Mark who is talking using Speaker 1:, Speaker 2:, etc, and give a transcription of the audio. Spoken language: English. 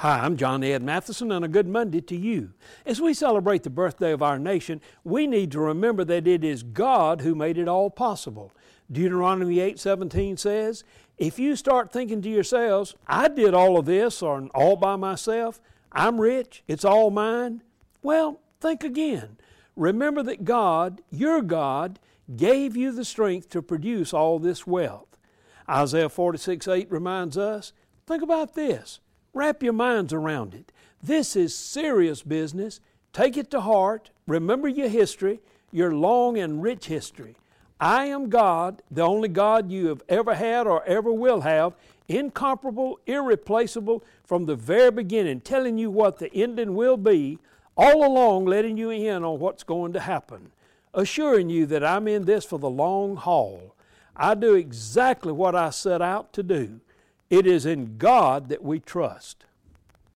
Speaker 1: Hi, I'm John Ed Mathison, and a good Monday to you. As we celebrate the birthday of our nation, we need to remember that it is God who made it all possible. Deuteronomy 8:17 says, "If you start thinking to yourselves, I did all of this or all by myself, I'm rich, it's all mine." Well, think again. Remember that God, your God, gave you the strength to produce all this wealth. Isaiah 46:8 reminds us, think about this. Wrap your minds around it. This is serious business. Take it to heart. Remember your history, your long and rich history. I am God, the only God you have ever had or ever will have, incomparable, irreplaceable from the very beginning, telling you what the ending will be, all along letting you in on what's going to happen, assuring you that I'm in this for the long haul. I do exactly what I set out to do. It is in God that we trust.